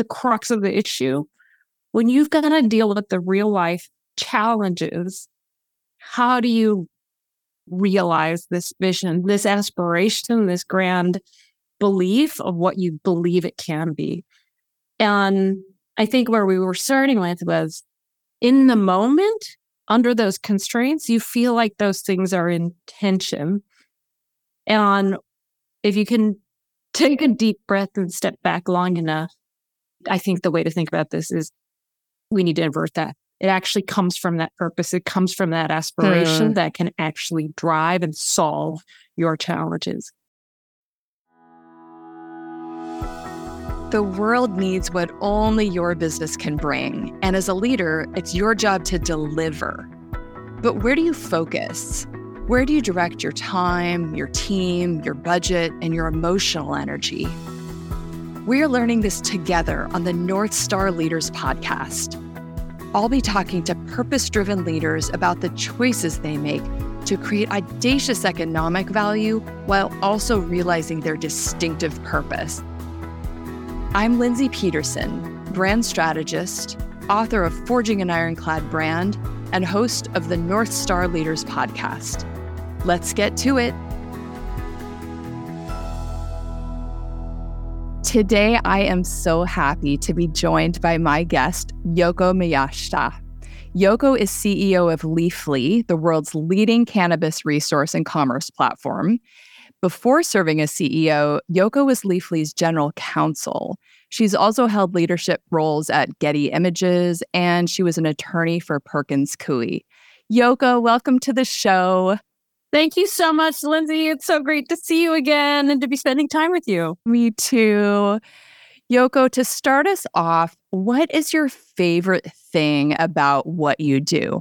the crux of the issue. When you've got to deal with the real life challenges, how do you realize this vision, this aspiration, this grand belief of what you believe it can be? And I think where we were starting with was in the moment, under those constraints, you feel like those things are in tension. And if you can take a deep breath and step back long enough, I think the way to think about this is we need to invert that. It actually comes from that purpose. It comes from that aspiration mm. that can actually drive and solve your challenges. The world needs what only your business can bring. And as a leader, it's your job to deliver. But where do you focus? Where do you direct your time, your team, your budget, and your emotional energy? We're learning this together on the North Star Leaders podcast. I'll be talking to purpose driven leaders about the choices they make to create audacious economic value while also realizing their distinctive purpose. I'm Lindsay Peterson, brand strategist, author of Forging an Ironclad Brand, and host of the North Star Leaders podcast. Let's get to it. Today, I am so happy to be joined by my guest, Yoko Miyashita. Yoko is CEO of Leafly, the world's leading cannabis resource and commerce platform. Before serving as CEO, Yoko was Leafly's general counsel. She's also held leadership roles at Getty Images, and she was an attorney for Perkins Coie. Yoko, welcome to the show. Thank you so much, Lindsay. It's so great to see you again and to be spending time with you. Me too. Yoko, to start us off, what is your favorite thing about what you do?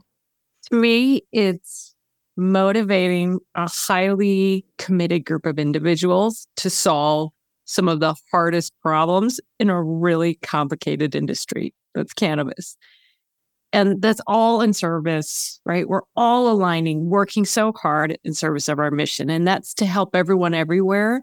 To me, it's motivating a highly committed group of individuals to solve some of the hardest problems in a really complicated industry that's cannabis. And that's all in service, right? We're all aligning, working so hard in service of our mission. And that's to help everyone everywhere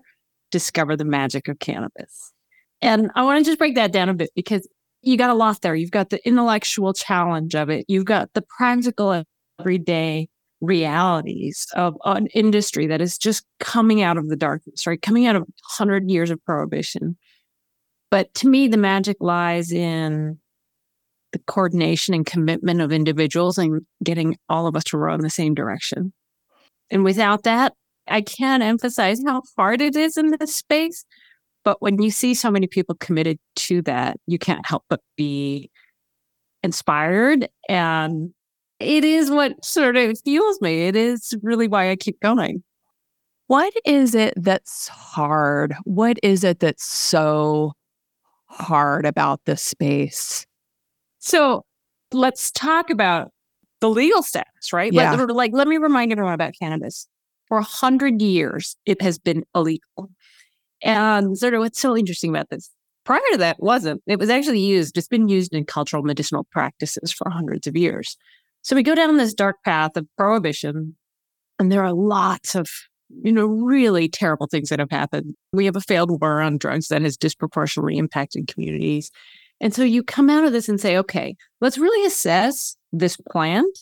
discover the magic of cannabis. And I want to just break that down a bit because you got a lot there. You've got the intellectual challenge of it, you've got the practical everyday realities of an industry that is just coming out of the darkness, right? Coming out of 100 years of prohibition. But to me, the magic lies in the coordination and commitment of individuals and getting all of us to row in the same direction. And without that, I can't emphasize how hard it is in this space. But when you see so many people committed to that, you can't help but be inspired and it is what sort of fuels me. It is really why I keep going. What is it that's hard? What is it that's so hard about this space? So let's talk about the legal status, right? Yeah. Like, like, let me remind everyone about cannabis. For a hundred years, it has been illegal. And sort of what's so interesting about this, prior to that wasn't. It was actually used, it's been used in cultural medicinal practices for hundreds of years. So we go down this dark path of prohibition, and there are lots of you know, really terrible things that have happened. We have a failed war on drugs that has disproportionately impacted communities. And so you come out of this and say, okay, let's really assess this plant.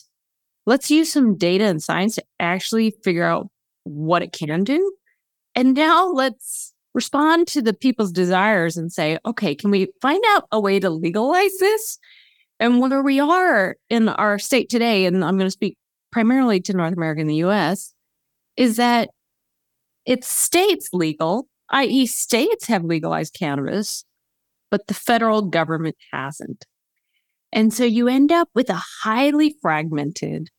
Let's use some data and science to actually figure out what it can do. And now let's respond to the people's desires and say, okay, can we find out a way to legalize this and where we are in our state today, and I'm going to speak primarily to North America and the US, is that it's states legal, i.e., states have legalized cannabis, but the federal government hasn't. And so you end up with a highly fragmented,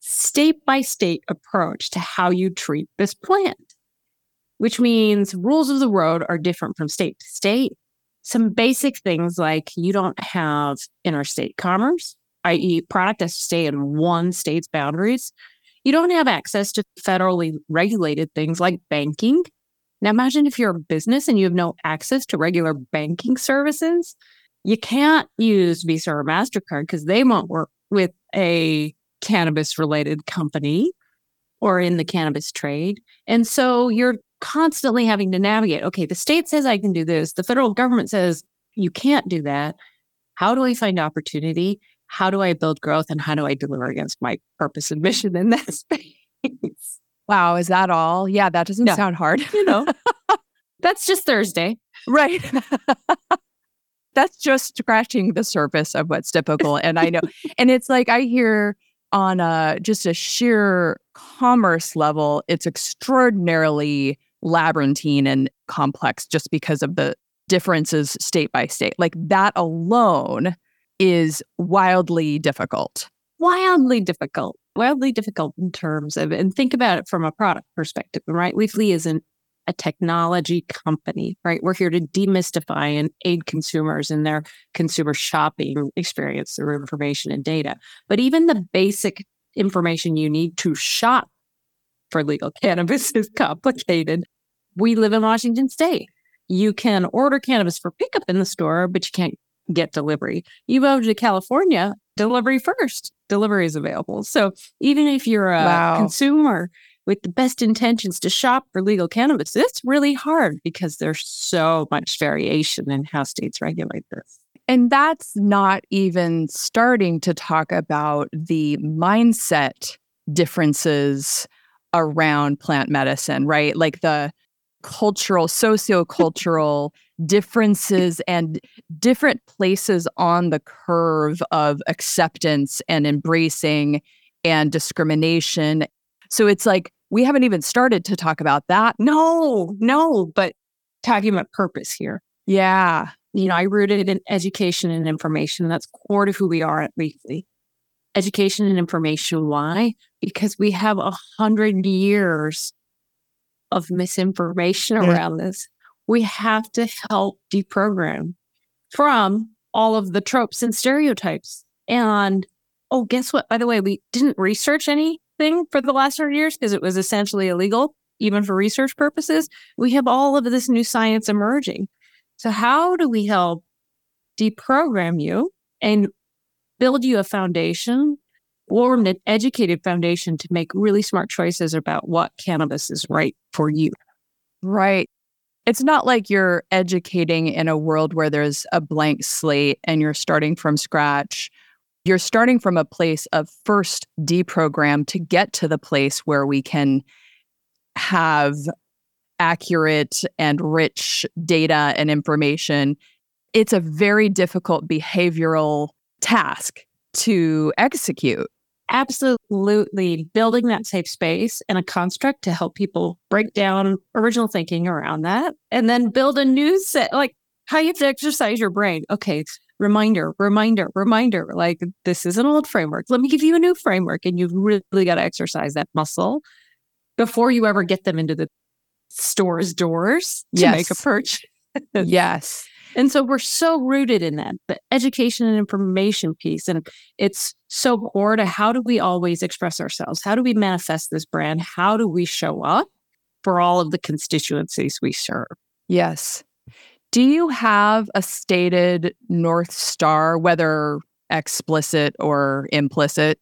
state by state approach to how you treat this plant, which means rules of the road are different from state to state some basic things like you don't have interstate commerce, i.e., product has to stay in one state's boundaries. You don't have access to federally regulated things like banking. Now, imagine if you're a business and you have no access to regular banking services. You can't use Visa or MasterCard because they won't work with a cannabis related company or in the cannabis trade. And so you're constantly having to navigate okay, the state says I can do this, the federal government says you can't do that. How do I find opportunity? How do I build growth? And how do I deliver against my purpose and mission in that space? Wow, is that all? Yeah, that doesn't sound hard. You know, that's just Thursday. Right. that's just scratching the surface of what's typical. And I know, and it's like I hear on a just a sheer commerce level, it's extraordinarily labyrinthine and complex just because of the differences state by state. Like that alone is wildly difficult. Wildly difficult. Wildly difficult in terms of, and think about it from a product perspective, right? Leafly isn't a technology company, right? We're here to demystify and aid consumers in their consumer shopping experience through information and data. But even the basic information you need to shop for legal cannabis is complicated. We live in Washington state. You can order cannabis for pickup in the store, but you can't get delivery. You move to California, delivery first. Delivery is available. So even if you're a wow. consumer with the best intentions to shop for legal cannabis, it's really hard because there's so much variation in how states regulate this. And that's not even starting to talk about the mindset differences around plant medicine, right? Like the cultural, socio-cultural differences and different places on the curve of acceptance and embracing and discrimination. So it's like we haven't even started to talk about that. No, no, but talking about purpose here. Yeah. You know, I rooted in education and information. That's core to who we are at Leafly. Education and information. Why? Because we have a hundred years of misinformation around this. We have to help deprogram from all of the tropes and stereotypes. And oh, guess what? By the way, we didn't research anything for the last 100 years because it was essentially illegal, even for research purposes. We have all of this new science emerging. So, how do we help deprogram you and build you a foundation formed an educated foundation to make really smart choices about what cannabis is right for you. Right. It's not like you're educating in a world where there's a blank slate and you're starting from scratch. You're starting from a place of first deprogram to get to the place where we can have accurate and rich data and information. It's a very difficult behavioral task to execute absolutely building that safe space and a construct to help people break down original thinking around that and then build a new set like how you have to exercise your brain. Okay reminder reminder reminder like this is an old framework. Let me give you a new framework and you've really got to exercise that muscle before you ever get them into the store's doors to yes. make a purchase yes and so we're so rooted in that, the education and information piece. And it's so core to how do we always express ourselves? How do we manifest this brand? How do we show up for all of the constituencies we serve? Yes. Do you have a stated North Star, whether explicit or implicit?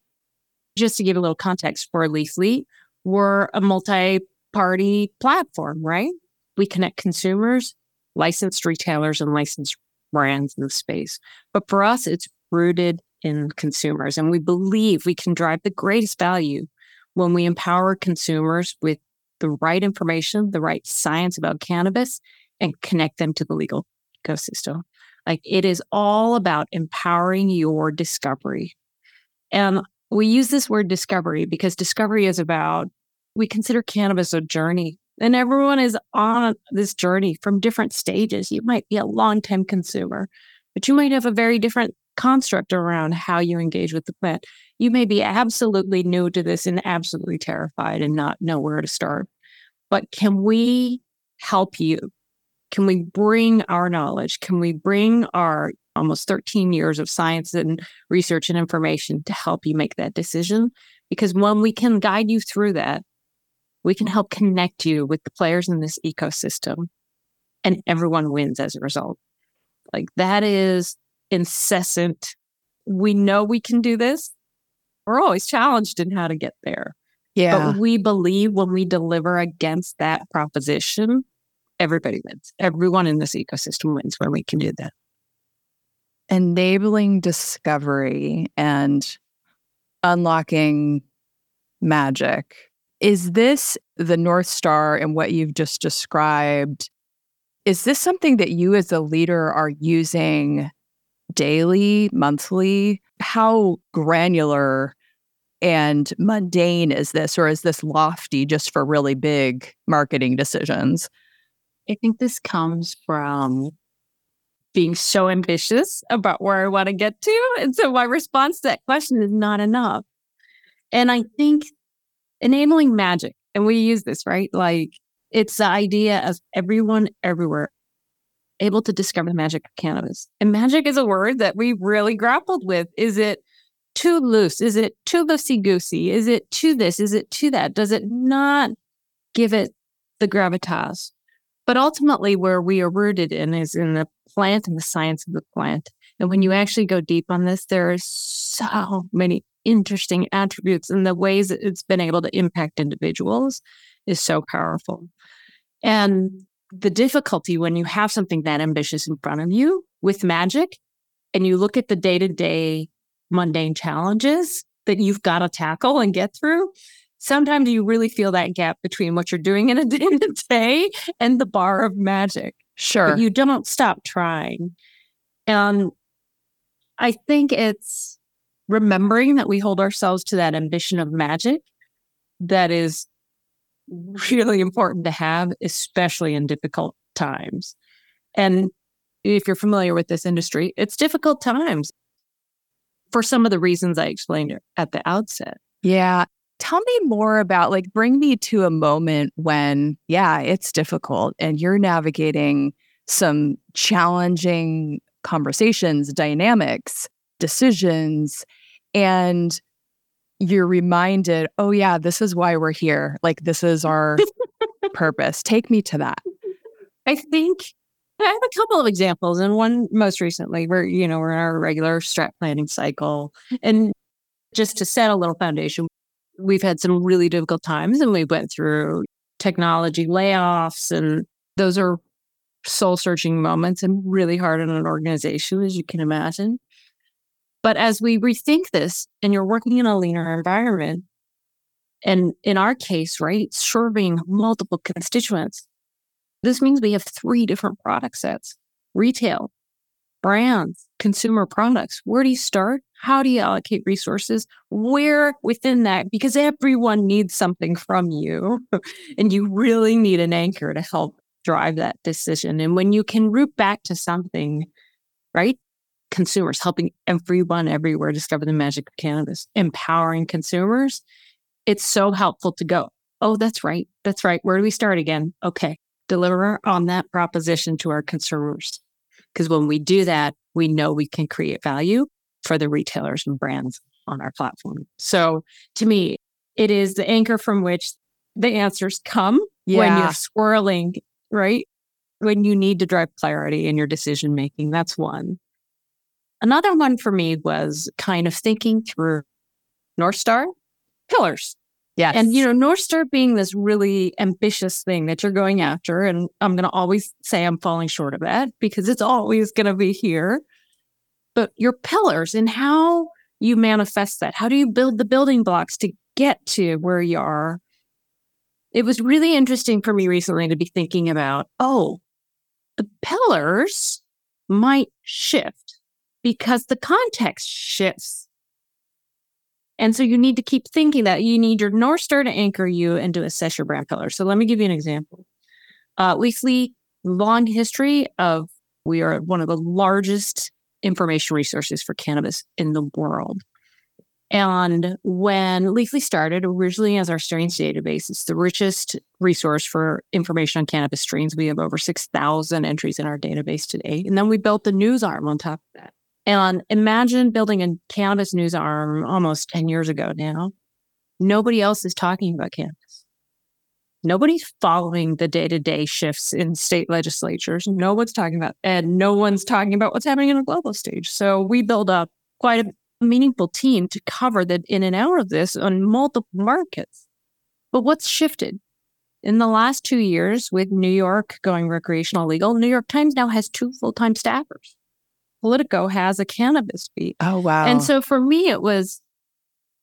Just to give a little context for Leafly, we're a multi party platform, right? We connect consumers, licensed retailers and licensed brands in the space. But for us, it's rooted in consumers. And we believe we can drive the greatest value when we empower consumers with the right information, the right science about cannabis, and connect them to the legal ecosystem. Like it is all about empowering your discovery. And we use this word discovery because discovery is about, we consider cannabis a journey and everyone is on this journey from different stages. You might be a long time consumer, but you might have a very different construct around how you engage with the plant. You may be absolutely new to this and absolutely terrified and not know where to start. But can we help you? Can we bring our knowledge? Can we bring our almost 13 years of science and research and information to help you make that decision? Because when we can guide you through that, we can help connect you with the players in this ecosystem and everyone wins as a result. Like that is incessant. We know we can do this. We're always challenged in how to get there. Yeah. But we believe when we deliver against that proposition, everybody wins. Everyone in this ecosystem wins when we can do that. enabling discovery and unlocking magic. Is this the North Star and what you've just described? Is this something that you as a leader are using daily, monthly? How granular and mundane is this, or is this lofty just for really big marketing decisions? I think this comes from being so ambitious about where I want to get to. And so my response to that question is not enough. And I think enabling magic, and we use this, right? Like it's the idea of everyone everywhere able to discover the magic of cannabis. And magic is a word that we really grappled with. Is it too loose? Is it too loosey goosey? Is it too this? Is it too that? Does it not give it the gravitas? But ultimately, where we are rooted in is in the plant and the science of the plant. And when you actually go deep on this, there are so many interesting attributes and the ways that it's been able to impact individuals is so powerful. And the difficulty when you have something that ambitious in front of you with magic and you look at the day to day mundane challenges that you've got to tackle and get through, sometimes you really feel that gap between what you're doing in a day and the bar of magic. Sure. But you don't stop trying. And I think it's remembering that we hold ourselves to that ambition of magic that is really important to have, especially in difficult times. And if you're familiar with this industry, it's difficult times for some of the reasons I explained at the outset. Yeah. Tell me more about, like, bring me to a moment when, yeah, it's difficult and you're navigating some challenging conversations, dynamics, decisions, and you're reminded, oh, yeah, this is why we're here. Like, this is our purpose. Take me to that. I think I have a couple of examples, and one most recently, where you know we're in our regular strat planning cycle, and just to set a little foundation, we've had some really difficult times, and we went through technology layoffs, and those are soul searching moments and really hard on an organization, as you can imagine. But as we rethink this, and you're working in a leaner environment, and in our case, right, serving multiple constituents, this means we have three different product sets retail, brands, consumer products. Where do you start? How do you allocate resources? Where within that? Because everyone needs something from you, and you really need an anchor to help drive that decision. And when you can root back to something, right? Consumers, helping everyone everywhere discover the magic of cannabis, empowering consumers. It's so helpful to go, oh, that's right. That's right. Where do we start again? Okay. Deliver on that proposition to our consumers. Because when we do that, we know we can create value for the retailers and brands on our platform. So to me, it is the anchor from which the answers come yeah. when you're swirling, right? When you need to drive clarity in your decision making. That's one. Another one for me was kind of thinking through North Star pillars. Yes. And, you know, North Star being this really ambitious thing that you're going after. And I'm going to always say I'm falling short of that because it's always going to be here. But your pillars and how you manifest that, how do you build the building blocks to get to where you are? It was really interesting for me recently to be thinking about, oh, the pillars might shift because the context shifts. And so you need to keep thinking that you need your North Star to anchor you and to assess your brand pillar. So let me give you an example. Uh, Leafly, long history of we are one of the largest information resources for cannabis in the world. And when Leafly started, originally as our strains database, it's the richest resource for information on cannabis strains. We have over 6,000 entries in our database today. And then we built the news arm on top of that. And imagine building a cannabis news arm almost 10 years ago now. Nobody else is talking about cannabis. Nobody's following the day to day shifts in state legislatures. No one's talking about, and no one's talking about what's happening in a global stage. So we build up quite a meaningful team to cover the in and out of this on multiple markets. But what's shifted? In the last two years, with New York going recreational legal, New York Times now has two full time staffers Politico has a cannabis beat. Oh, wow. And so for me, it was,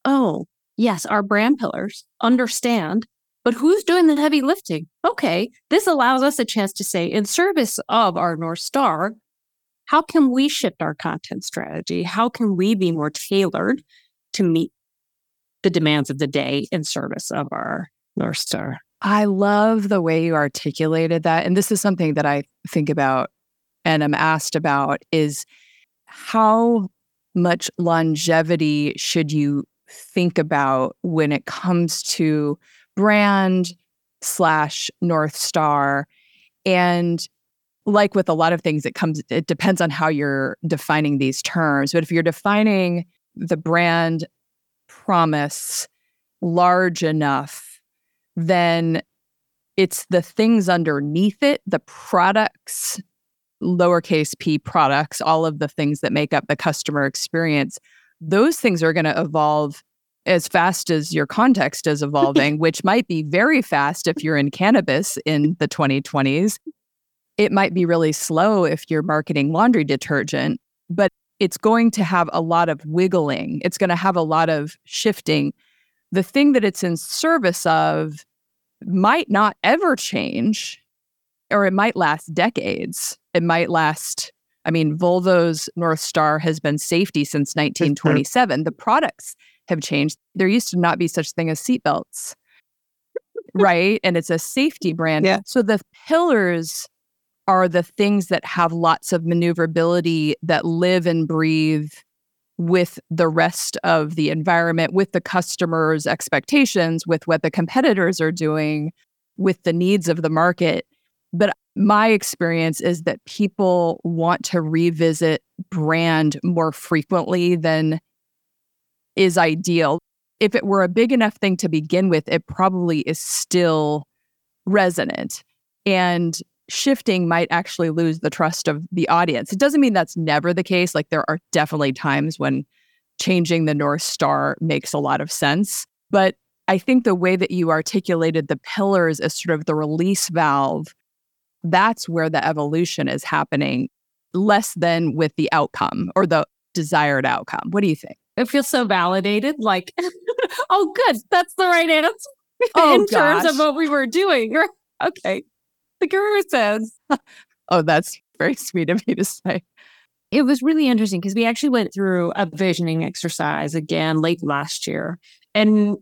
oh, yes, our brand pillars understand, but who's doing the heavy lifting? Okay, this allows us a chance to say, in service of our North Star, how can we shift our content strategy? How can we be more tailored to meet the demands of the day in service of our North Star? I love the way you articulated that. And this is something that I think about and I'm asked about is how much longevity should you think about when it comes to brand slash North Star? And like with a lot of things, it comes, it depends on how you're defining these terms. But if you're defining the brand promise large enough, then it's the things underneath it, the products, lowercase p products, all of the things that make up the customer experience. Those things are going to evolve as fast as your context is evolving, which might be very fast if you're in cannabis in the 2020s. It might be really slow if you're marketing laundry detergent, but it's going to have a lot of wiggling. It's going to have a lot of shifting. The thing that it's in service of might not ever change, or it might last decades. It might last, I mean, Volvo's North Star has been safety since 1927. the products have changed. There used to not be such thing as seatbelts, right? And it's a safety brand. Yeah. So the pillars are the things that have lots of maneuverability that live and breathe with the rest of the environment, with the customer's expectations, with what the competitors are doing, with the needs of the market. But my experience is that people want to revisit brand more frequently than is ideal. If it were a big enough thing to begin with, it probably is still resonant. And shifting might actually lose the trust of the audience. It doesn't mean that's never the case. Like there are definitely times when changing the North Star makes a lot of sense. But I think the way that you articulated the pillars as sort of the release valve, that's where the evolution is happening, less than with the outcome or the desired outcome. What do you think? It feels so validated. Like, oh, good. That's the right answer Oh, in terms of what we were doing. Okay. The guru says. Oh, that's very sweet of you to say. It was really interesting because we actually went through a visioning exercise again late last year. And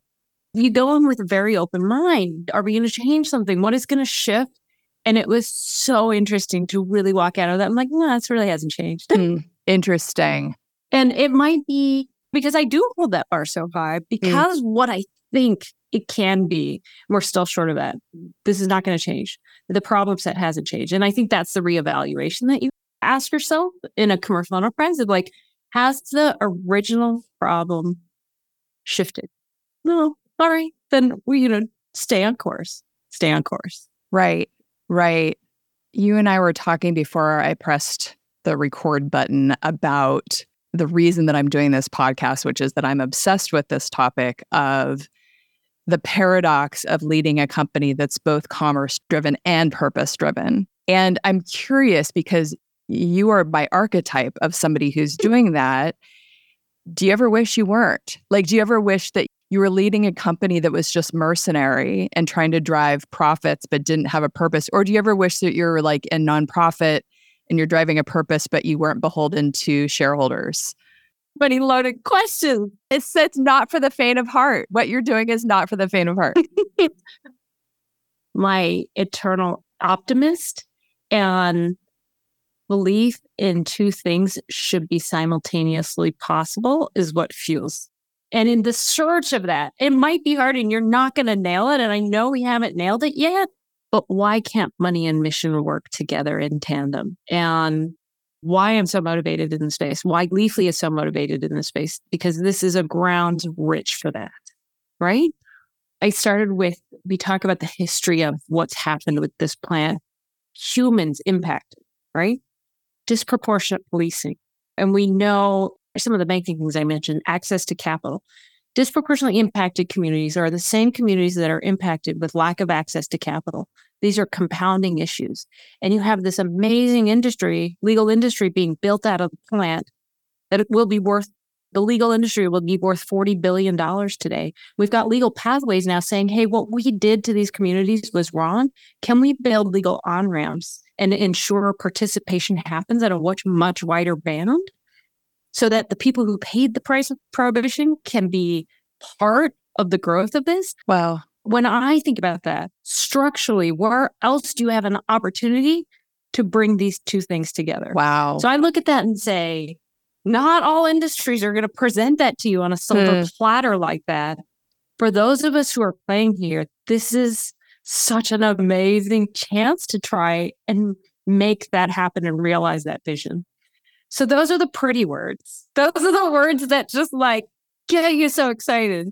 you go in with a very open mind. Are we going to change something? What is going to shift? And it was so interesting to really walk out of that. I'm like, no, this really hasn't changed. Hmm, interesting. And it might be because I do hold that bar so high because what I think it can be, we're still short of that. This is not going to change. The problem set hasn't changed. And I think that's the reevaluation that you ask yourself in a commercial enterprise of like, has the original problem shifted? No. All right. Then we, you know, stay on course. Stay on course. Right, right. You and I were talking before I pressed the record button about the reason that I'm doing this podcast, which is that I'm obsessed with this topic of the paradox of leading a company that's both commerce driven and purpose driven. And I'm curious because you are my archetype of somebody who's doing that. Do you ever wish you weren't? Like, do you ever wish that you were leading a company that was just mercenary and trying to drive profits but didn't have a purpose? Or do you ever wish that you're like a nonprofit and you're driving a purpose but you weren't beholden to shareholders? But he loaded questions. It's it's not for the faint of heart. What you're doing is not for the faint of heart. my eternal optimist and belief in two things should be simultaneously possible is what fuels. And in the search of that, it might be hard and you're not going to nail it. And I know we haven't nailed it yet, but why can't money and mission work together in tandem? And why I'm so motivated in the space, why Leafly is so motivated in the space, because this is a ground rich for that, right? I started with, we talk about the history of what's happened with this plan, humans impacted, right? Disproportionate policing. And we know some of the banking things I mentioned, access to capital. disproportionately impacted communities are the same communities that are impacted with lack of access to capital. These are compounding issues. And you have this amazing industry, legal industry being built out of the plant that it will be worth the legal industry will be worth $40 billion today. We've got legal pathways now saying, hey, what we did to these communities was wrong. Can we build legal on ramps and ensure participation happens at a much, much wider band so that the people who paid the price of prohibition can be part of the growth of this? Wow when I think about that structurally, where else do you have an opportunity to bring these two things together? Wow. So I look at that and say, not all industries are going to present that to you on a silver hmm. platter like that. For those of us who are playing here, this is such an amazing chance to try and make that happen and realize that vision. So those are the pretty words. Those are the words that just like get you so excited.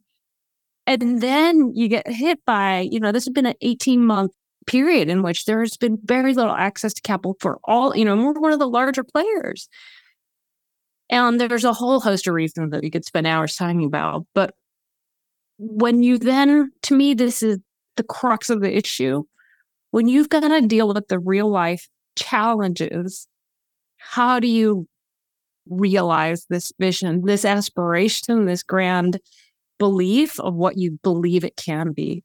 And then you get hit by, you know, this has been an 18 month period in which there's been very little access to capital for all, you know, we're one of the larger players. And there's a whole host of reasons that we could spend hours talking about. But when you then, to me, this is the crux of the issue. When you've got to deal with the real life challenges, how do you realize this vision, this aspiration, this grand belief of what you believe it can be.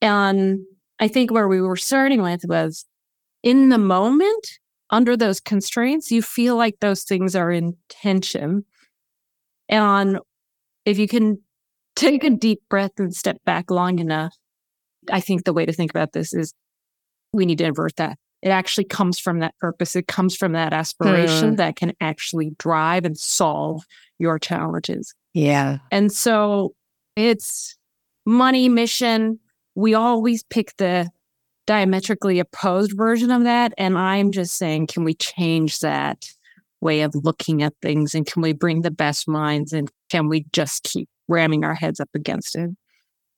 And I think where we were starting with was in the moment, under those constraints, you feel like those things are in tension. And if you can take a deep breath and step back long enough, I think the way to think about this is we need to invert that. It actually comes from that purpose. It comes from that aspiration mm. that can actually drive and solve your challenges. Yeah. And so it's money, mission. We always pick the diametrically opposed version of that. And I'm just saying, can we change that way of looking at things? And can we bring the best minds? And can we just keep ramming our heads up against it?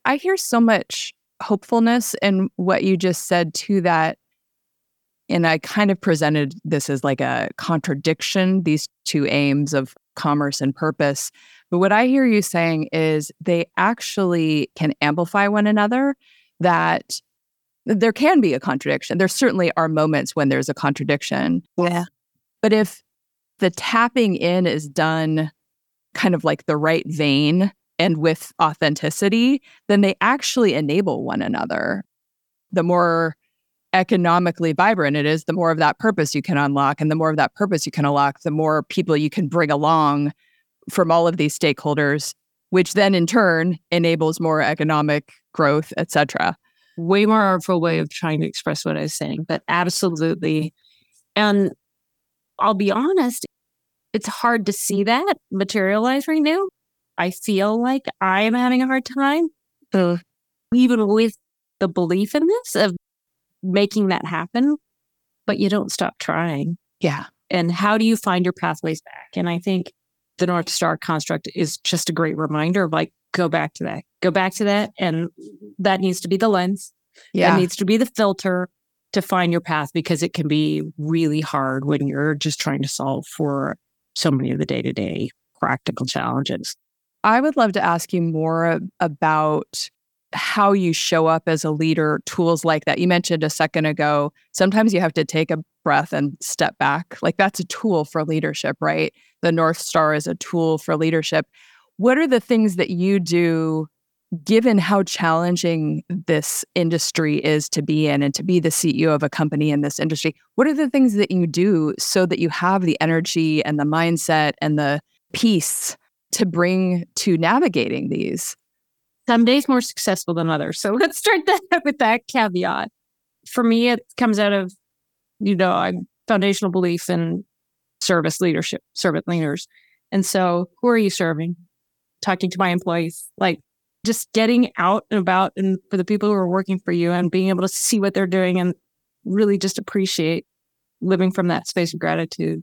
I hear so much hopefulness in what you just said to that. And I kind of presented this as like a contradiction, these two aims of commerce and purpose. But what I hear you saying is they actually can amplify one another, that there can be a contradiction. There certainly are moments when there's a contradiction. Yeah. But if the tapping in is done kind of like the right vein and with authenticity, then they actually enable one another. The more economically vibrant it is, the more of that purpose you can unlock. And the more of that purpose you can unlock, the more people you can bring along from all of these stakeholders, which then in turn enables more economic growth, et cetera. Way more artful way of trying to express what I was saying, but absolutely. And I'll be honest, it's hard to see that materialize right now. I feel like I am having a hard time, even with the belief in this of making that happen, but you don't stop trying. Yeah. And how do you find your pathways back? And I think the North Star construct is just a great reminder of like, go back to that, go back to that. And that needs to be the lens. Yeah. That needs to be the filter to find your path because it can be really hard when you're just trying to solve for so many of the day to day practical challenges. I would love to ask you more about how you show up as a leader, tools like that. You mentioned a second ago, sometimes you have to take a breath and step back. Like that's a tool for leadership, right? The North Star is a tool for leadership. What are the things that you do given how challenging this industry is to be in and to be the CEO of a company in this industry? What are the things that you do so that you have the energy and the mindset and the peace to bring to navigating these? Some days more successful than others. So let's start that with that caveat. For me, it comes out of, you know, a foundational belief in service leadership, servant leaders. And so who are you serving? Talking to my employees, like just getting out and about and for the people who are working for you and being able to see what they're doing and really just appreciate living from that space of gratitude.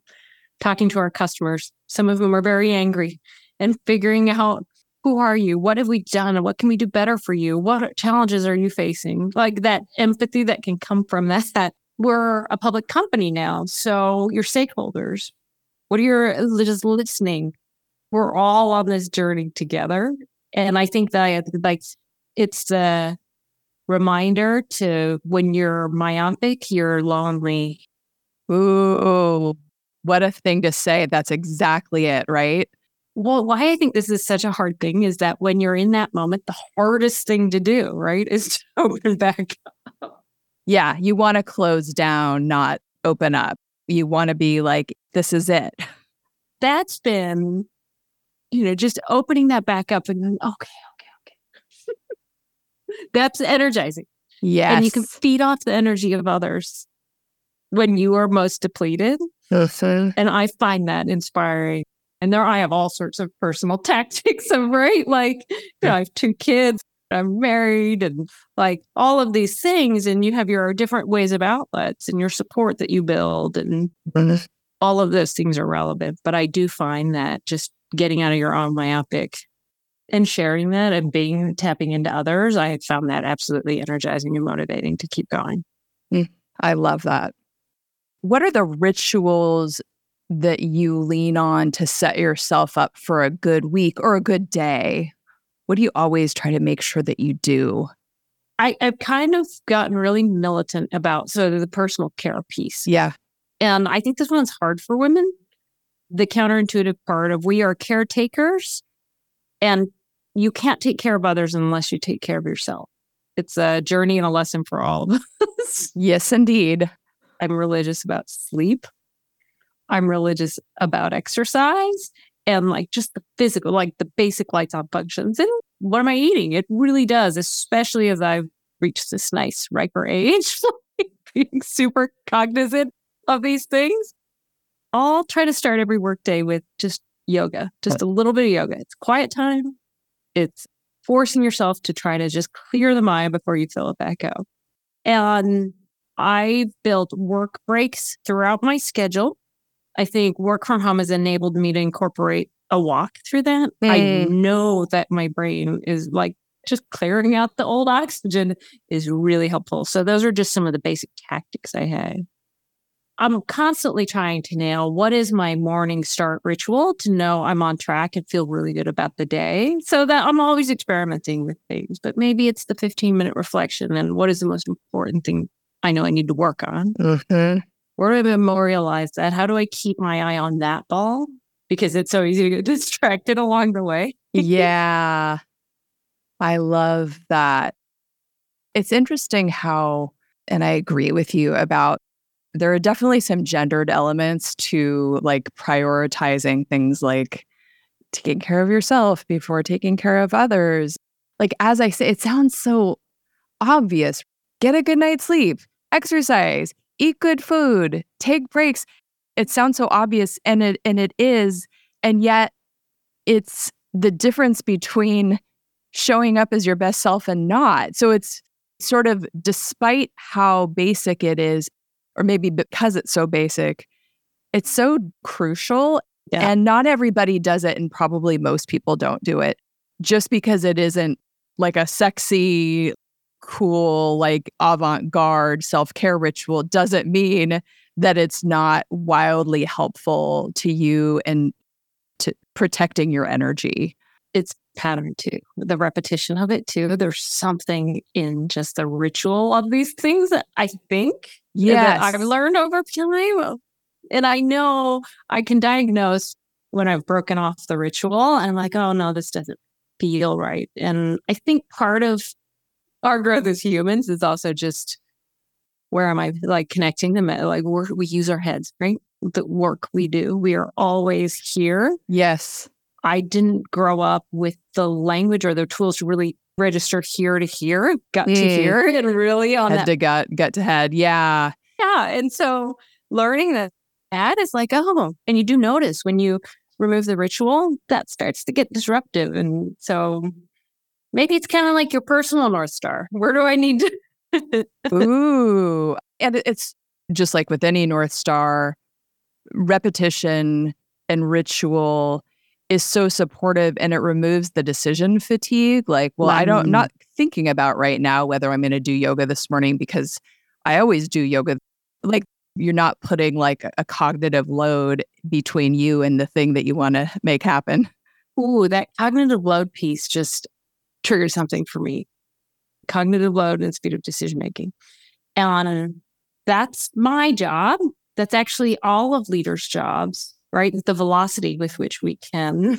Talking to our customers, some of them are very angry and figuring out who are you? What have we done? What can we do better for you? What challenges are you facing? Like that empathy that can come from that, that we're a public company now. So your stakeholders, what are your uh, just listening? We're all on this journey together. And I think that uh, like it's a reminder to when you're myopic, you're lonely. Ooh, what a thing to say. That's exactly it, right? Well, why I think this is such a hard thing is that when you're in that moment, the hardest thing to do, right, is to open back up. Yeah, you want to close down, not open up. You want to be like, this is it. That's been, you know, just opening that back up and going, okay, okay, okay. That's energizing. Yes. And you can feed off the energy of others when you are most depleted. Mhm. And I find that inspiring. And there I have all sorts of personal tactics of right. Like, you know, I have two kids, I'm married and like all of these things. And you have your different ways of outlets and your support that you build. And mm-hmm. all of those things are relevant. But I do find that just getting out of your own myopic and sharing that and being tapping into others, I have found that absolutely energizing and motivating to keep going. Mm, I love that. What are the rituals that you lean on to set yourself up for a good week or a good day? What do you always try to make sure that you do? I, I've kind of gotten really militant about sort of the personal care piece. Yeah. And I think this one's hard for women. The counterintuitive part of we are caretakers and you can't take care of others unless you take care of yourself. It's a journey and a lesson for all of us. Yes, indeed. I'm religious about sleep. I'm religious about exercise and like just the physical, like the basic lights on functions. And what am I eating? It really does, especially as I've reached this nice riper age, like being super cognizant of these things. I'll try to start every workday with just yoga, just a little bit of yoga. It's quiet time. It's forcing yourself to try to just clear the mind before you fill it back up. And I built work breaks throughout my schedule. I think work from home has enabled me to incorporate a walk through that. I Mm. know that my brain is like just clearing out the old oxygen is really helpful. So those are just some of the basic tactics I had. I'm constantly trying to nail what is my morning start ritual to know I'm on track and feel really good about the day. So that I'm always experimenting with things, but maybe it's the 15 minute reflection and what is the most important thing I know I need to work on. Where do I memorialize that? How do I keep my eye on that ball? Because it's so easy to get distracted along the way. yeah. I love that. It's interesting how, and I agree with you about there are definitely some gendered elements to like prioritizing things like taking care of yourself before taking care of others. Like, as I say, it sounds so obvious. Get a good night's sleep, exercise, eat good food, take breaks. It sounds so obvious and it and it is. And yet it's the difference between showing up as your best self and not. So it's sort of despite how basic it is, or maybe because it's so basic, it's so crucial. Yeah. And not everybody does it, and probably most people don't do it just because it isn't like a sexy, cool, like avant garde self care ritual doesn't mean that it's not wildly helpful to you and to protecting your energy. It's pattern too, the repetition of it too. There's something in just the ritual of these things that I think that I've learned over time. And I know I can diagnose when I've broken off the ritual and I'm like, oh no, this doesn't feel right. And I think part of our growth as humans is also just where am I like connecting them? Like we're, we use our heads, right? The work we do, we are always here. Yes. I didn't grow up with the language or the tools to really register here to here, gut to Mm. here, and really on Head that to gut, gut to head. Yeah. yeah. And so learning that that is like, oh, and you do notice when you remove the ritual, that starts to get disruptive. And so maybe it's kind of like your personal North Star. Where do I need to? Ooh. And it's just like with any North Star, repetition and ritual is so supportive and it removes the decision fatigue. Like, well, I don't, Mm. not thinking about right now whether I'm going to do yoga this morning because I always do yoga. Like, you're not putting like a cognitive load between you and the thing that you want to make happen. Ooh, that cognitive load piece just triggered something for me. Cognitive load and speed of decision making. And that's my job. That's actually all of leaders' jobs, right? The velocity with which we can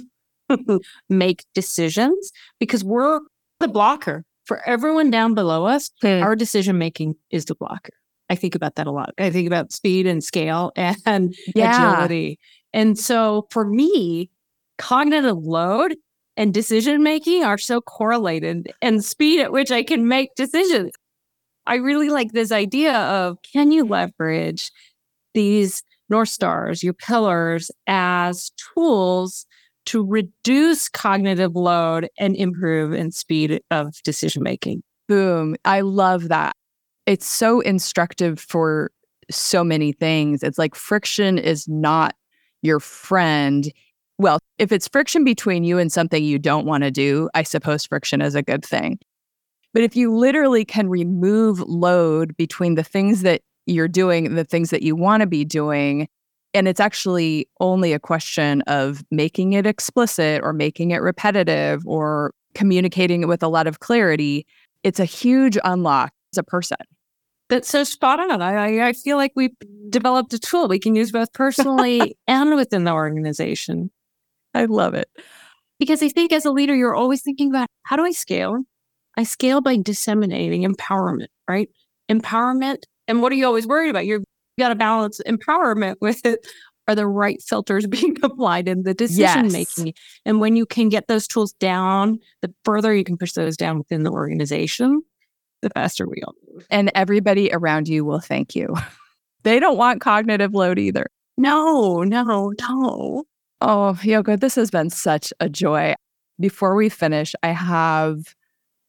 make decisions because we're the blocker for everyone down below us. Hmm. Our decision making is the blocker. I think about that a lot. I think about speed and scale and Yeah. agility. And so for me, cognitive load and decision making are so correlated and speed at which I can make decisions. I really like this idea of can you leverage these North Stars, your pillars, as tools to reduce cognitive load and improve in speed of decision making? Boom. I love that. It's so instructive for so many things. It's like friction is not your friend. Well, if it's friction between you and something you don't want to do, I suppose friction is a good thing. But if you literally can remove load between the things that you're doing and the things that you want to be doing, and it's actually only a question of making it explicit or making it repetitive or communicating it with a lot of clarity, it's a huge unlock as a person. That's so spot on. I, I, I feel like we've developed a tool we can use both personally and within the organization. I love it. Because I think as a leader, you're always thinking about how do I scale? I scale by disseminating empowerment, right? Empowerment. And what are you always worried about? You've got to balance empowerment with it. Are the right filters being applied in the decision Yes. making? And when you can get those tools down, the further you can push those down within the organization, the faster we all move. And everybody around you will thank you. they don't want cognitive load either. No, no, no. Oh, Yoko, this has been such a joy. Before we finish, I have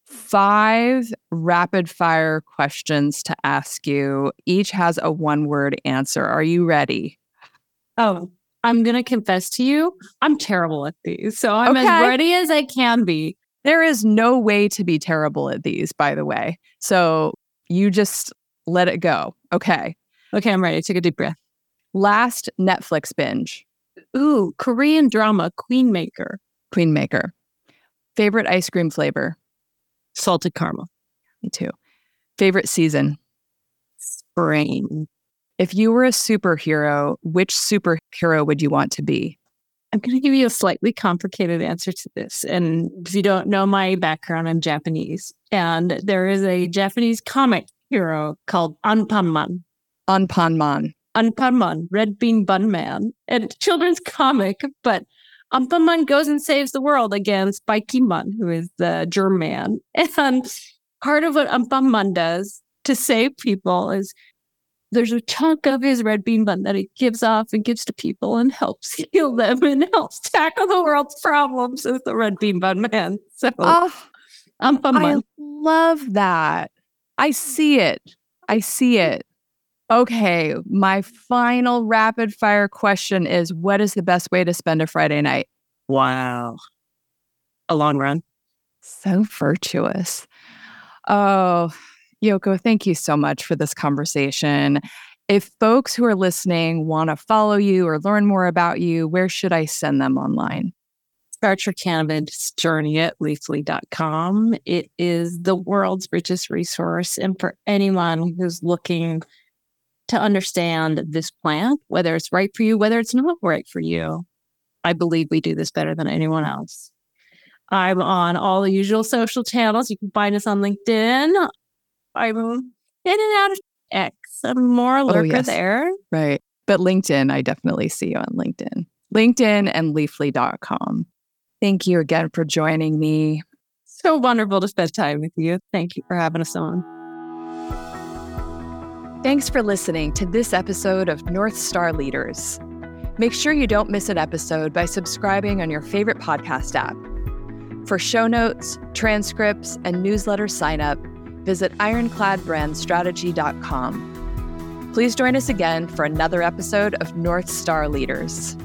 five rapid fire questions to ask you. Each has a one word answer. Are you ready? Oh, I'm going to confess to you, I'm terrible at these. So I'm as ready as I can be. There is no way to be terrible at these, by the way. So you just let it go. Okay. Okay, I'm ready. Take a deep breath. Last Netflix binge, Ooh, Korean drama, Queen Maker, Queen Maker. Favorite ice cream flavor? salted caramel, Me too. Favorite season? spring. If you were a superhero, which superhero would you want to be? I'm going to give you a slightly complicated answer to this. And if you don't know my background, I'm Japanese. And there is a Japanese comic hero called Anpanman. Anpanman. Anpanman, Red Bean Bun Man. A children's comic, but Anpanman goes and saves the world against Baikinman, who is the germ man. And part of what Anpanman does to save people is there's a chunk of his red bean bun that he gives off and gives to people and helps heal them and helps tackle the world's problems as the red bean bun man. So Oh, I love that. I see it. I see it. Okay, my final rapid fire question is what is the best way to spend a Friday night? Wow. A long run. So virtuous. Oh, Yoko, thank you so much for this conversation. If folks who are listening want to follow you or learn more about you, where should I send them online? Start your cannabis journey at leafly.com. It is the world's richest resource. And for anyone who's looking to understand this plant, whether it's right for you, whether it's not right for you, I believe we do this better than anyone else. I'm on all the usual social channels. You can find us on LinkedIn. I'm in and out of X. I'm more a lurker yes. there. Right. But LinkedIn, I definitely see you on LinkedIn. LinkedIn and leafly.com. Thank you again for joining me. So wonderful to spend time with you. Thank you for having us on. Thanks for listening to this episode of North Star Leaders. Make sure you don't miss an episode by subscribing on your favorite podcast app. For show notes, transcripts, and newsletter sign up, visit ironcladbrandstrategy.com. Please join us again for another episode of North Star Leaders.